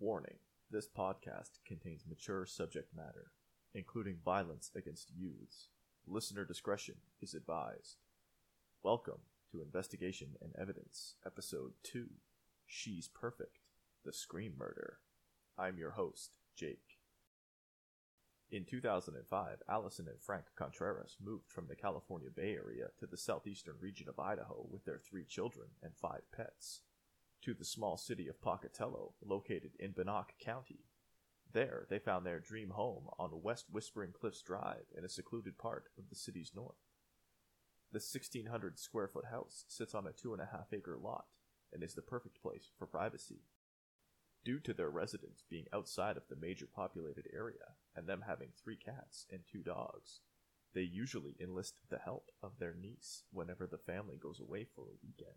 Warning this podcast contains mature subject matter, including violence against youths. Listener discretion is advised. Welcome to Investigation and Evidence, Episode 2 She's Perfect The Scream Murder. I'm your host, Jake. In 2005, Allison and Frank Contreras moved from the California Bay Area to the southeastern region of Idaho with their three children and five pets to the small city of Pocatello, located in Bannock County. There, they found their dream home on West Whispering Cliffs Drive in a secluded part of the city's north. The 1,600 square foot house sits on a two and a half acre lot and is the perfect place for privacy. Due to their residence being outside of the major populated area and them having three cats and two dogs, they usually enlist the help of their niece whenever the family goes away for a weekend.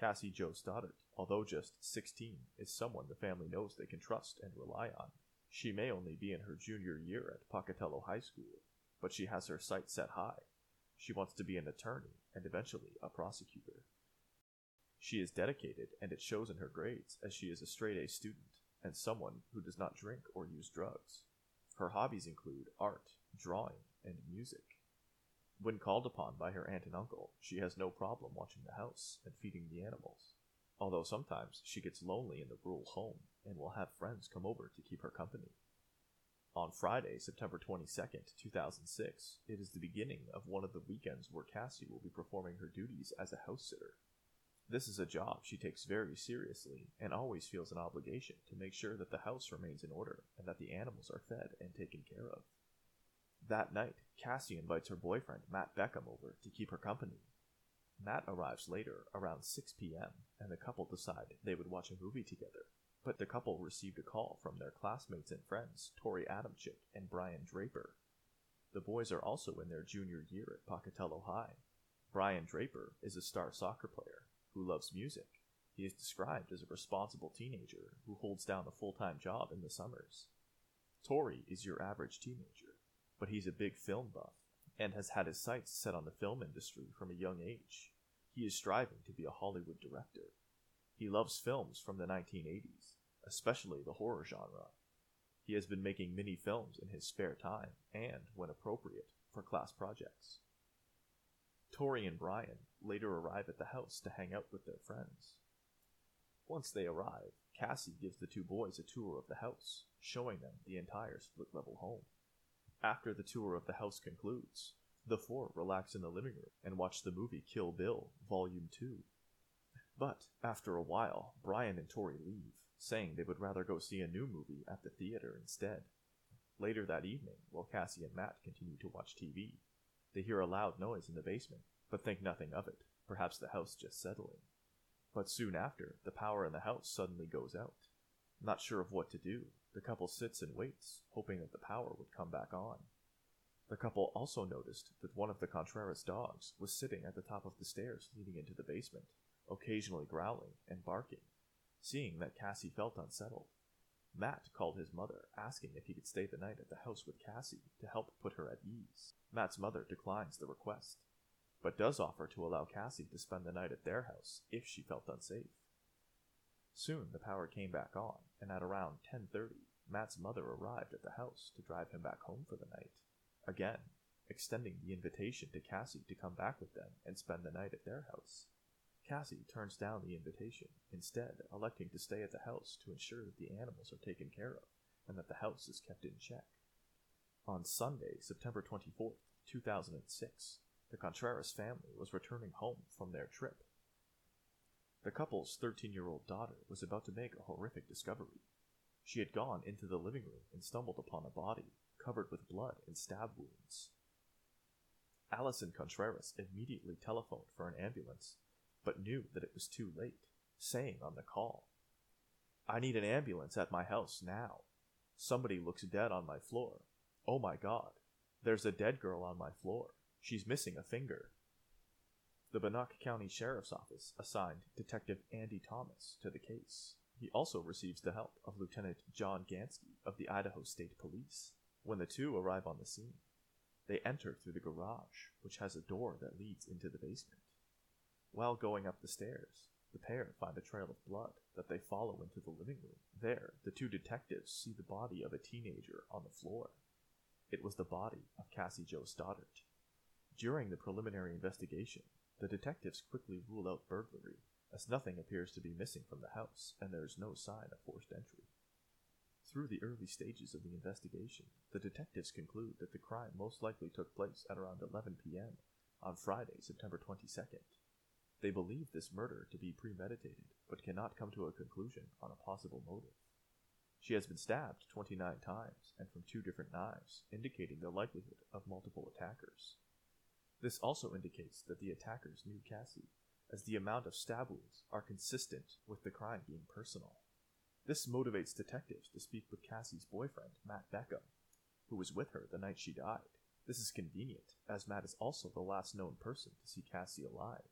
Cassie Jo Stoddart, although just 16, is someone the family knows they can trust and rely on. She may only be in her junior year at Pocatello High School, but she has her sights set high. She wants to be an attorney and eventually a prosecutor. She is dedicated, and it shows in her grades, as she is a straight A student and someone who does not drink or use drugs. Her hobbies include art, drawing, and music. When called upon by her aunt and uncle, she has no problem watching the house and feeding the animals, although sometimes she gets lonely in the rural home and will have friends come over to keep her company. On Friday, September 22nd, 2006, it is the beginning of one of the weekends where Cassie will be performing her duties as a house sitter. This is a job she takes very seriously and always feels an obligation to make sure that the house remains in order and that the animals are fed and taken care of. That night, Cassie invites her boyfriend, Matt Beckham, over to keep her company. Matt arrives later, around 6 p.m., and the couple decide they would watch a movie together. But the couple received a call from their classmates and friends, Torey Adamcik and Brian Draper. The boys are also in their junior year at Pocatello High. Brian Draper is a star soccer player who loves music. He is described as a responsible teenager who holds down a full time job in the summers. Torey is your average teenager but he's a big film buff and has had his sights set on the film industry from a young age. He is striving to be a Hollywood director. He loves films from the 1980s, especially the horror genre. He has been making mini films in his spare time and, when appropriate, for class projects. Torey and Brian later arrive at the house to hang out with their friends. Once they arrive, Cassie gives the two boys a tour of the house, showing them the entire split level home. After the tour of the house concludes, the four relax in the living room and watch the movie Kill Bill, Volume 2. But after a while, Brian and Torey leave, saying they would rather go see a new movie at the theater instead. Later that evening, while Cassie and Matt continue to watch TV, they hear a loud noise in the basement, but think nothing of it, perhaps the house just settling. But soon after, the power in the house suddenly goes out. Not sure of what to do, the couple sits and waits, hoping that the power would come back on. The couple also noticed that one of the Contreras dogs was sitting at the top of the stairs leading into the basement, occasionally growling and barking. Seeing that Cassie felt unsettled, Matt called his mother, asking if he could stay the night at the house with Cassie to help put her at ease. Matt's mother declines the request, but does offer to allow Cassie to spend the night at their house if she felt unsafe. Soon the power came back on, and at around 10:30, Matt's mother arrived at the house to drive him back home for the night. Again, extending the invitation to Cassie to come back with them and spend the night at their house. Cassie turns down the invitation, instead electing to stay at the house to ensure that the animals are taken care of and that the house is kept in check. On Sunday, September 24th, 2006, the Contreras family was returning home from their trip the couple's 13 year old daughter was about to make a horrific discovery. She had gone into the living room and stumbled upon a body covered with blood and stab wounds. Allison Contreras immediately telephoned for an ambulance, but knew that it was too late, saying on the call, I need an ambulance at my house now. Somebody looks dead on my floor. Oh my god, there's a dead girl on my floor. She's missing a finger. The Bannock County Sheriff's Office assigned Detective Andy Thomas to the case. He also receives the help of Lieutenant John Gansky of the Idaho State Police. When the two arrive on the scene, they enter through the garage, which has a door that leads into the basement. While going up the stairs, the pair find a trail of blood that they follow into the living room. There, the two detectives see the body of a teenager on the floor. It was the body of Cassie Jo Stoddart. During the preliminary investigation, the detectives quickly rule out burglary, as nothing appears to be missing from the house and there is no sign of forced entry. Through the early stages of the investigation, the detectives conclude that the crime most likely took place at around 11 p.m. on Friday, September 22nd. They believe this murder to be premeditated, but cannot come to a conclusion on a possible motive. She has been stabbed 29 times and from two different knives, indicating the likelihood of multiple attackers. This also indicates that the attackers knew Cassie, as the amount of stab wounds are consistent with the crime being personal. This motivates detectives to speak with Cassie's boyfriend, Matt Beckham, who was with her the night she died. This is convenient, as Matt is also the last known person to see Cassie alive.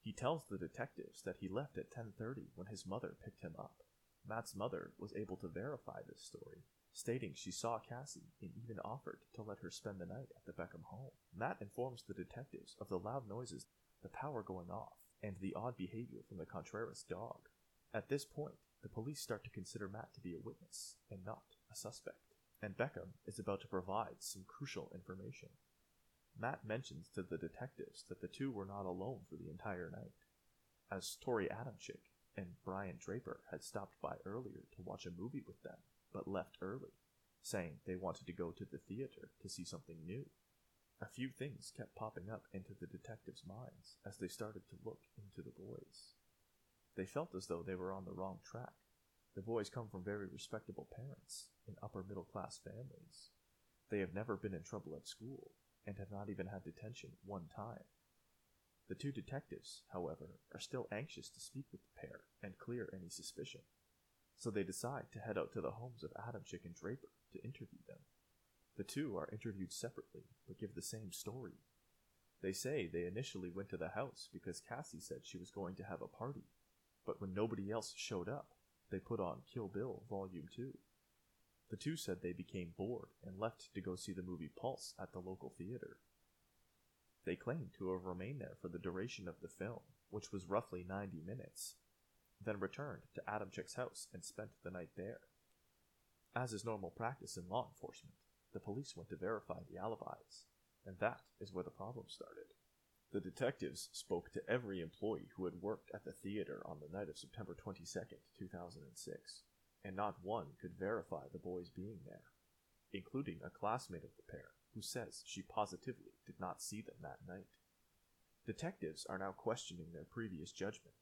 He tells the detectives that he left at 10:30 when his mother picked him up. Matt's mother was able to verify this story, stating she saw Cassie and even offered to let her spend the night at the Beckham home. Matt informs the detectives of the loud noises, the power going off, and the odd behavior from the Contreras dog. At this point, the police start to consider Matt to be a witness and not a suspect, and Beckham is about to provide some crucial information. Matt mentions to the detectives that the two were not alone for the entire night, as Torey Adamcik and Brian Draper had stopped by earlier to watch a movie with them, but left early, saying they wanted to go to the theater to see something new. A few things kept popping up into the detectives' minds as they started to look into the boys. They felt as though they were on the wrong track. The boys come from very respectable parents in upper middle class families. They have never been in trouble at school and have not even had detention one time. The two detectives, however, are still anxious to speak with the pair and clear any suspicion, so they decide to head out to the homes of Adamcik and Draper to interview them. The two are interviewed separately, but give the same story. They say they initially went to the house because Cassie said she was going to have a party, but when nobody else showed up, they put on Kill Bill Volume 2. The two said they became bored and left to go see the movie Pulse at the local theater. They claim to have remained there for the duration of the film, which was roughly 90 minutes, then returned to Adamcik's house and spent the night there. As is normal practice in law enforcement, the police went to verify the alibis, and that is where the problem started. The detectives spoke to every employee who had worked at the theater on the night of September 22nd, 2006, and not one could verify the boys being there, including a classmate of the pair who says she positively did not see them that night. Detectives are now questioning their previous judgment.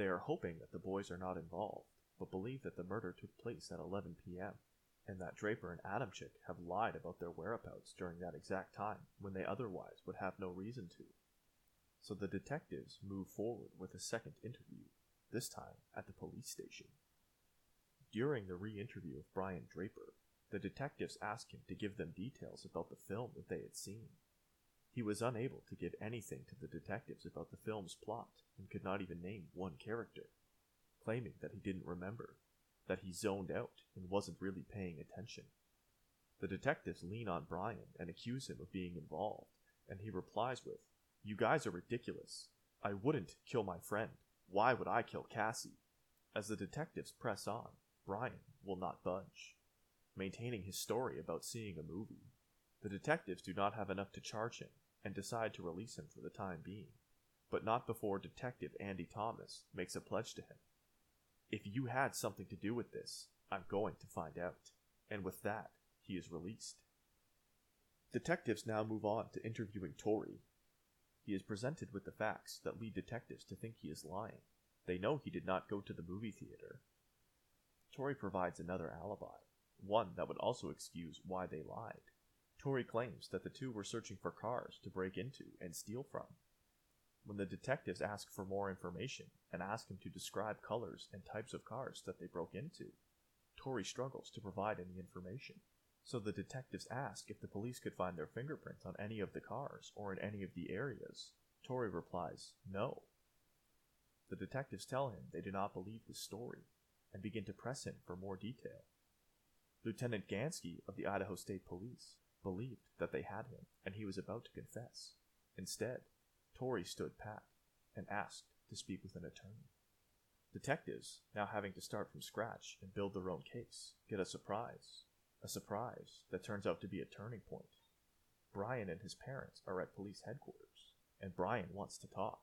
They are hoping that the boys are not involved, but believe that the murder took place at 11 p.m and that Draper and Adamcik have lied about their whereabouts during that exact time when they otherwise would have no reason to. So the detectives move forward with a second interview, this time at the police station. During the re interview of Brian Draper, the detectives ask him to give them details about the film that they had seen. He was unable to give anything to the detectives about the film's plot and could not even name one character, claiming that he didn't remember that he zoned out and wasn't really paying attention. The detectives lean on Brian and accuse him of being involved, and he replies with, You guys are ridiculous. I wouldn't kill my friend. Why would I kill Cassie? As the detectives press on, Brian will not budge, maintaining his story about seeing a movie. The detectives do not have enough to charge him and decide to release him for the time being, but not before Detective Andy Thomas makes a pledge to him if you had something to do with this, I'm going to find out. And with that, he is released. Detectives now move on to interviewing Torey. He is presented with the facts that lead detectives to think he is lying. They know he did not go to the movie theater. Torey provides another alibi, one that would also excuse why they lied. Torey claims that the two were searching for cars to break into and steal from. When the detectives ask for more information and ask him to describe colors and types of cars that they broke into, Torey struggles to provide any information. So the detectives ask if the police could find their fingerprints on any of the cars or in any of the areas. Torey replies, no. The detectives tell him they do not believe his story and begin to press him for more detail. Lieutenant Gansky of the Idaho State Police believed that they had him and he was about to confess. Instead, Torey stood pat and asked to speak with an attorney. Detectives, now having to start from scratch and build their own case, get a surprise. A surprise that turns out to be a turning point. Brian and his parents are at police headquarters, and Brian wants to talk.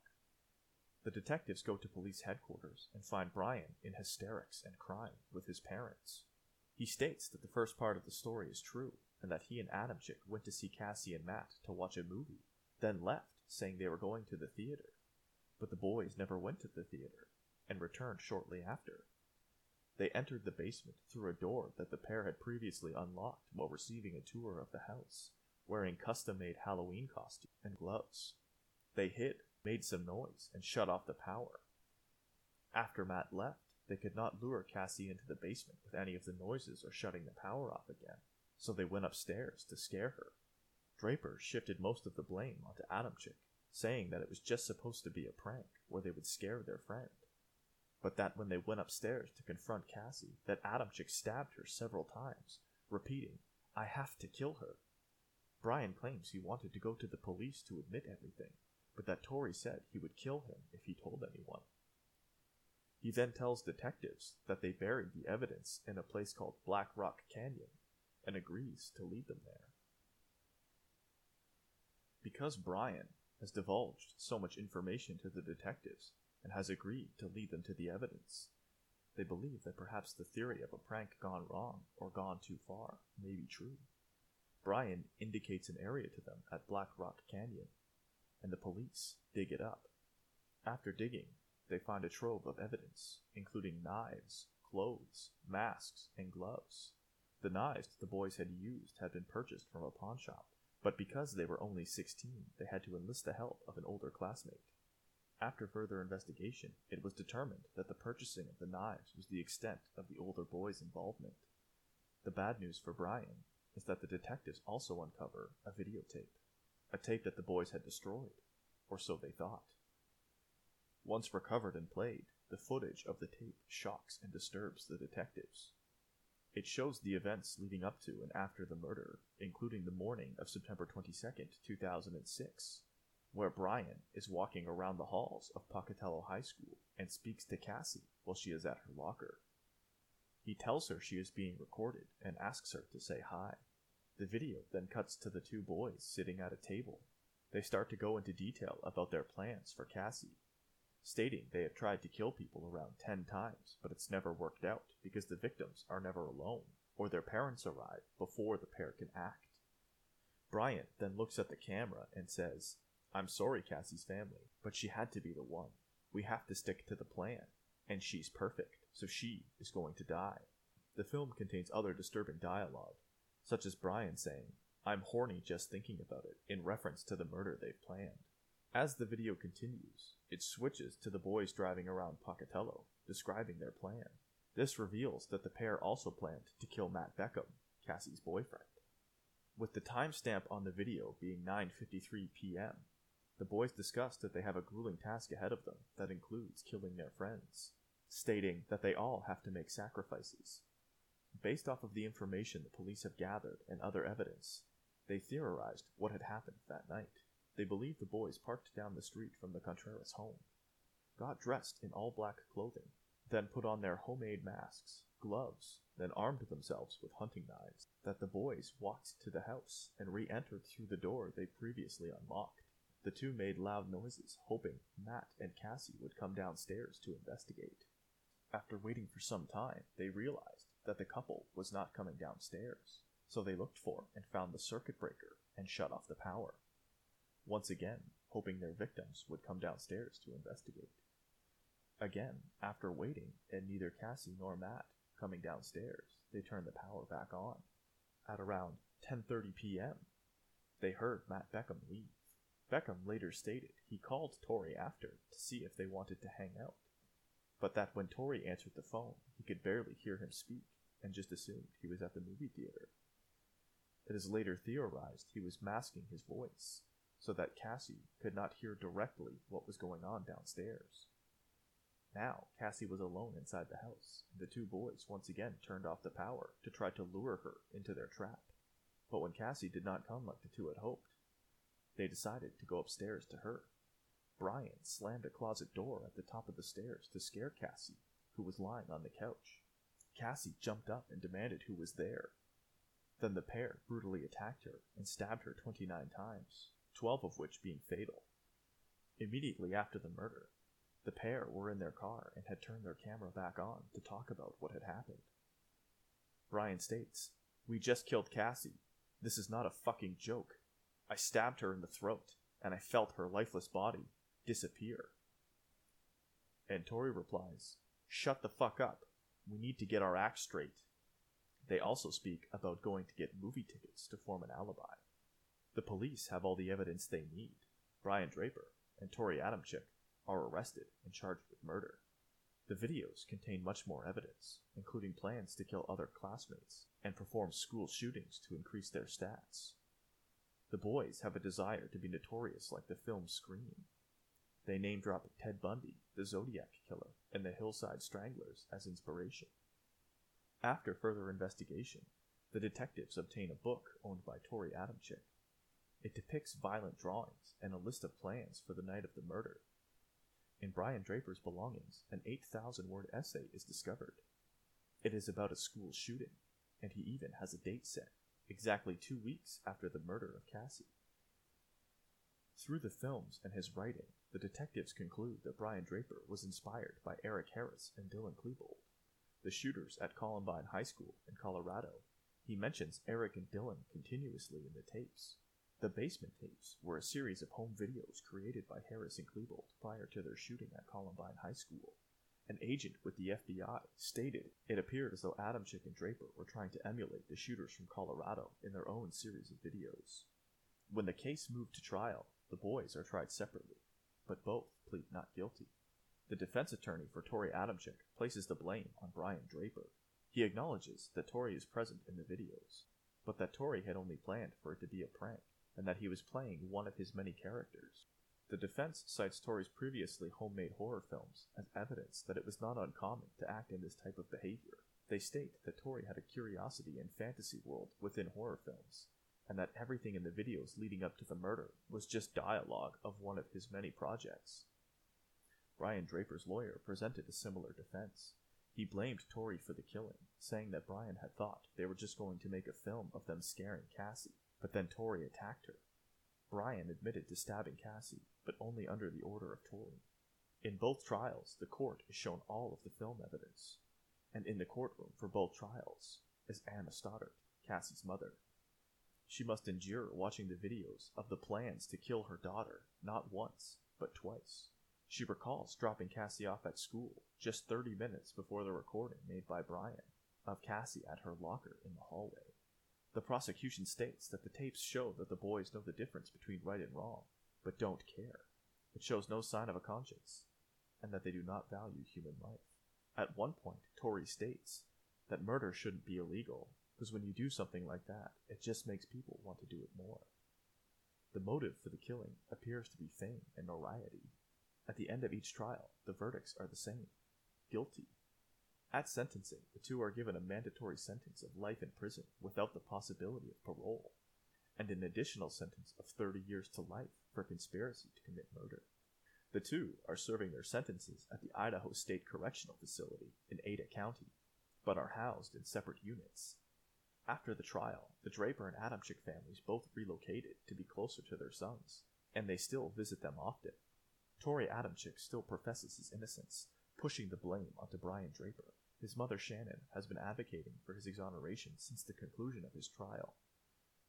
The detectives go to police headquarters and find Brian in hysterics and crying with his parents. He states that the first part of the story is true, and that he and Adamcik went to see Cassie and Matt to watch a movie, then left, saying they were going to the theater. But the boys never went to the theater, and returned shortly after. They entered the basement through a door that the pair had previously unlocked while receiving a tour of the house, wearing custom made Halloween costumes and gloves. They hid, made some noise, and shut off the power. After Matt left, they could not lure Cassie into the basement with any of the noises or shutting the power off again, so they went upstairs to scare her. Draper shifted most of the blame onto Adamcik, saying that it was just supposed to be a prank where they would scare their friend. But that when they went upstairs to confront Cassie, that Adamcik stabbed her several times, repeating, I have to kill her. Brian claims he wanted to go to the police to admit everything, but that Torey said he would kill him if he told anyone. He then tells detectives that they buried the evidence in a place called Black Rock Canyon and agrees to lead them there. Because Brian has divulged so much information to the detectives and has agreed to lead them to the evidence, they believe that perhaps the theory of a prank gone wrong or gone too far may be true. Brian indicates an area to them at Black Rock Canyon, and the police dig it up. After digging, they find a trove of evidence, including knives, clothes, masks, and gloves. The knives the boys had used had been purchased from a pawnshop, but because they were only 16, they had to enlist the help of an older classmate. After further investigation, it was determined that the purchasing of the knives was the extent of the older boy's involvement. The bad news for Brian is that the detectives also uncover a videotape, a tape that the boys had destroyed, or so they thought. Once recovered and played, the footage of the tape shocks and disturbs the detectives. It shows the events leading up to and after the murder, including the morning of September 22nd, 2006, where Brian is walking around the halls of Pocatello High School and speaks to Cassie while she is at her locker. He tells her she is being recorded and asks her to say hi. The video then cuts to the two boys sitting at a table. They start to go into detail about their plans for Cassie stating they have tried to kill people around 10 times, but it's never worked out because the victims are never alone, or their parents arrive before the pair can act. Brian then looks at the camera and says, I'm sorry, Cassie's family, but she had to be the one. We have to stick to the plan, and she's perfect, so she is going to die. The film contains other disturbing dialogue, such as Brian saying, I'm horny just thinking about it, in reference to the murder they've planned. As the video continues, it switches to the boys driving around Pocatello, describing their plan. This reveals that the pair also planned to kill Matt Beckham, Cassie's boyfriend. With the timestamp on the video being 9:53 p.m., the boys discuss that they have a grueling task ahead of them that includes killing their friends, stating that they all have to make sacrifices. Based off of the information the police have gathered and other evidence, they theorized what had happened that night. They believed the boys parked down the street from the Contreras home, got dressed in all black clothing, then put on their homemade masks, gloves, then armed themselves with hunting knives, that the boys walked to the house and re entered through the door they previously unlocked. The two made loud noises, hoping Matt and Cassie would come downstairs to investigate. After waiting for some time, they realized that the couple was not coming downstairs, so they looked for and found the circuit breaker and shut off the power once again hoping their victims would come downstairs to investigate. Again, after waiting and neither Cassie nor Matt coming downstairs, they turned the power back on. At around 10:30 p.m., they heard Matt Beckham leave. Beckham later stated he called Torey after to see if they wanted to hang out, but that when Torey answered the phone, he could barely hear him speak and just assumed he was at the movie theater. It is later theorized he was masking his voice so that Cassie could not hear directly what was going on downstairs. Now, Cassie was alone inside the house, and the two boys once again turned off the power to try to lure her into their trap. But when Cassie did not come like the two had hoped, they decided to go upstairs to her. Brian slammed a closet door at the top of the stairs to scare Cassie, who was lying on the couch. Cassie jumped up and demanded who was there. Then the pair brutally attacked her and stabbed her 29 times, 12 of which being fatal. Immediately after the murder, the pair were in their car and had turned their camera back on to talk about what had happened. Brian states, We just killed Cassie. This is not a fucking joke. I stabbed her in the throat, and I felt her lifeless body disappear. And Torey replies, Shut the fuck up. We need to get our act straight. They also speak about going to get movie tickets to form an alibi. The police have all the evidence they need. Brian Draper and Torey Adamcik are arrested and charged with murder. The videos contain much more evidence, including plans to kill other classmates and perform school shootings to increase their stats. The boys have a desire to be notorious like the film Scream. They name drop Ted Bundy, the Zodiac Killer, and the Hillside Stranglers as inspiration. After further investigation, the detectives obtain a book owned by Torey Adamcik. It depicts violent drawings and a list of plans for the night of the murder. In Brian Draper's belongings, an 8,000 word essay is discovered. It is about a school shooting, and he even has a date set, exactly two weeks after the murder of Cassie. Through the films and his writing, the detectives conclude that Brian Draper was inspired by Eric Harris and Dylan Klebold, the shooters at Columbine High School in Colorado. He mentions Eric and Dylan continuously in the tapes. The basement tapes were a series of home videos created by Harris and Klebold prior to their shooting at Columbine High School. An agent with the FBI stated it appeared as though Adamcik and Draper were trying to emulate the shooters from Colorado in their own series of videos. When the case moved to trial, the boys are tried separately, but both plead not guilty. The defense attorney for Torey Adamcik places the blame on Brian Draper. He acknowledges that Torey is present in the videos, but that Torey had only planned for it to be a prank and that he was playing one of his many characters. The defense cites Torey's previously homemade horror films as evidence that it was not uncommon to act in this type of behavior. They state that Torey had a curiosity and fantasy world within horror films, and that everything in the videos leading up to the murder was just dialogue of one of his many projects. Brian Draper's lawyer presented a similar defense. He blamed Torey for the killing, saying that Brian had thought they were just going to make a film of them scaring Cassie, but then Torey attacked her. Brian admitted to stabbing Cassie, but only under the order of Torey. In both trials, the court is shown all of the film evidence, and in the courtroom for both trials is Anna Stoddart, Cassie's mother. She must endure watching the videos of the plans to kill her daughter not once, but twice. She recalls dropping Cassie off at school just 30 minutes before the recording made by Brian of Cassie at her locker in the hallway. The prosecution states that the tapes show that the boys know the difference between right and wrong, but don't care. It shows no sign of a conscience, and that they do not value human life. At one point, Torey states that murder shouldn't be illegal, because when you do something like that, it just makes people want to do it more. The motive for the killing appears to be fame and notoriety. At the end of each trial, the verdicts are the same guilty. At sentencing, the two are given a mandatory sentence of life in prison without the possibility of parole, and an additional sentence of 30 years to life for conspiracy to commit murder. The two are serving their sentences at the Idaho State Correctional Facility in Ada County, but are housed in separate units. After the trial, the Draper and Adamcik families both relocated to be closer to their sons, and they still visit them often. Torey Adamcik still professes his innocence, pushing the blame onto Brian Draper. His mother Shannon has been advocating for his exoneration since the conclusion of his trial.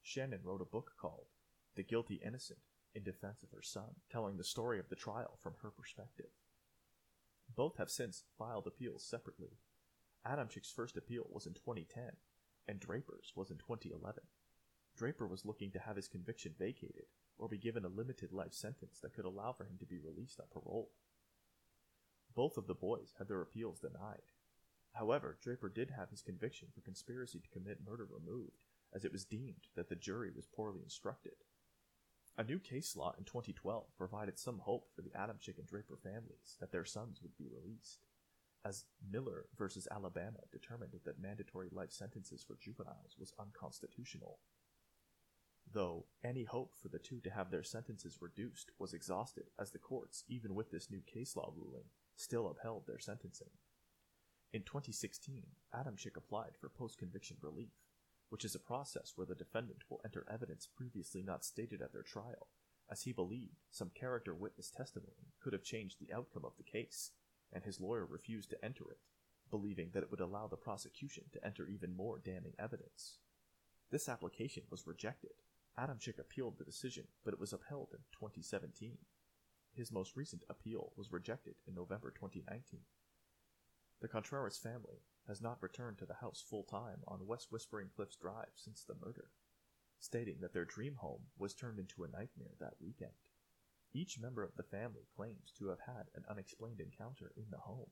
Shannon wrote a book called The Guilty Innocent in defense of her son, telling the story of the trial from her perspective. Both have since filed appeals separately. Adamcik's first appeal was in 2010, and Draper's was in 2011. Draper was looking to have his conviction vacated or be given a limited life sentence that could allow for him to be released on parole. Both of the boys had their appeals denied. However, Draper did have his conviction for conspiracy to commit murder removed, as it was deemed that the jury was poorly instructed. A new case law in 2012 provided some hope for the Adamcik and Draper families that their sons would be released as Miller versus Alabama determined that mandatory life sentences for juveniles was unconstitutional. though any hope for the two to have their sentences reduced was exhausted as the courts, even with this new case law ruling, still upheld their sentencing. In 2016, Adamcik applied for post conviction relief, which is a process where the defendant will enter evidence previously not stated at their trial, as he believed some character witness testimony could have changed the outcome of the case, and his lawyer refused to enter it, believing that it would allow the prosecution to enter even more damning evidence. This application was rejected. Adamcik appealed the decision, but it was upheld in 2017. His most recent appeal was rejected in November 2019. The Contreras family has not returned to the house full time on West Whispering Cliffs Drive since the murder, stating that their dream home was turned into a nightmare that weekend. Each member of the family claims to have had an unexplained encounter in the home.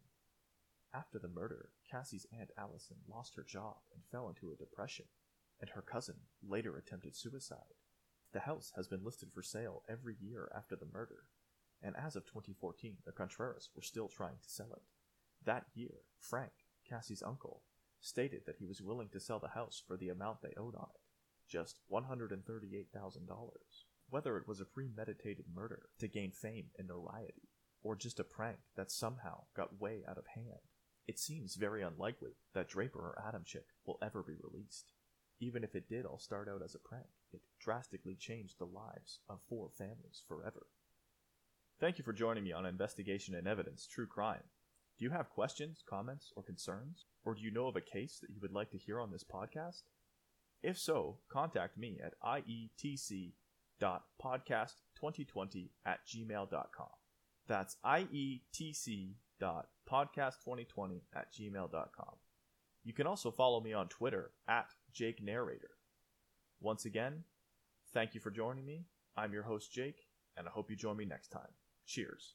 After the murder, Cassie's Aunt Allison lost her job and fell into a depression, and her cousin later attempted suicide. The house has been listed for sale every year after the murder, and as of 2014, the Contreras were still trying to sell it. That year, Frank, Cassie's uncle, stated that he was willing to sell the house for the amount they owed on it just $138,000. Whether it was a premeditated murder to gain fame and notoriety, or just a prank that somehow got way out of hand, it seems very unlikely that Draper or Adamcik will ever be released. Even if it did all start out as a prank, it drastically changed the lives of four families forever. Thank you for joining me on Investigation and Evidence True Crime. Do you have questions, comments, or concerns? Or do you know of a case that you would like to hear on this podcast? If so, contact me at ietc.podcast2020 at gmail.com. That's ietc.podcast2020 at gmail.com. You can also follow me on Twitter at Jake Narrator. Once again, thank you for joining me. I'm your host, Jake, and I hope you join me next time. Cheers.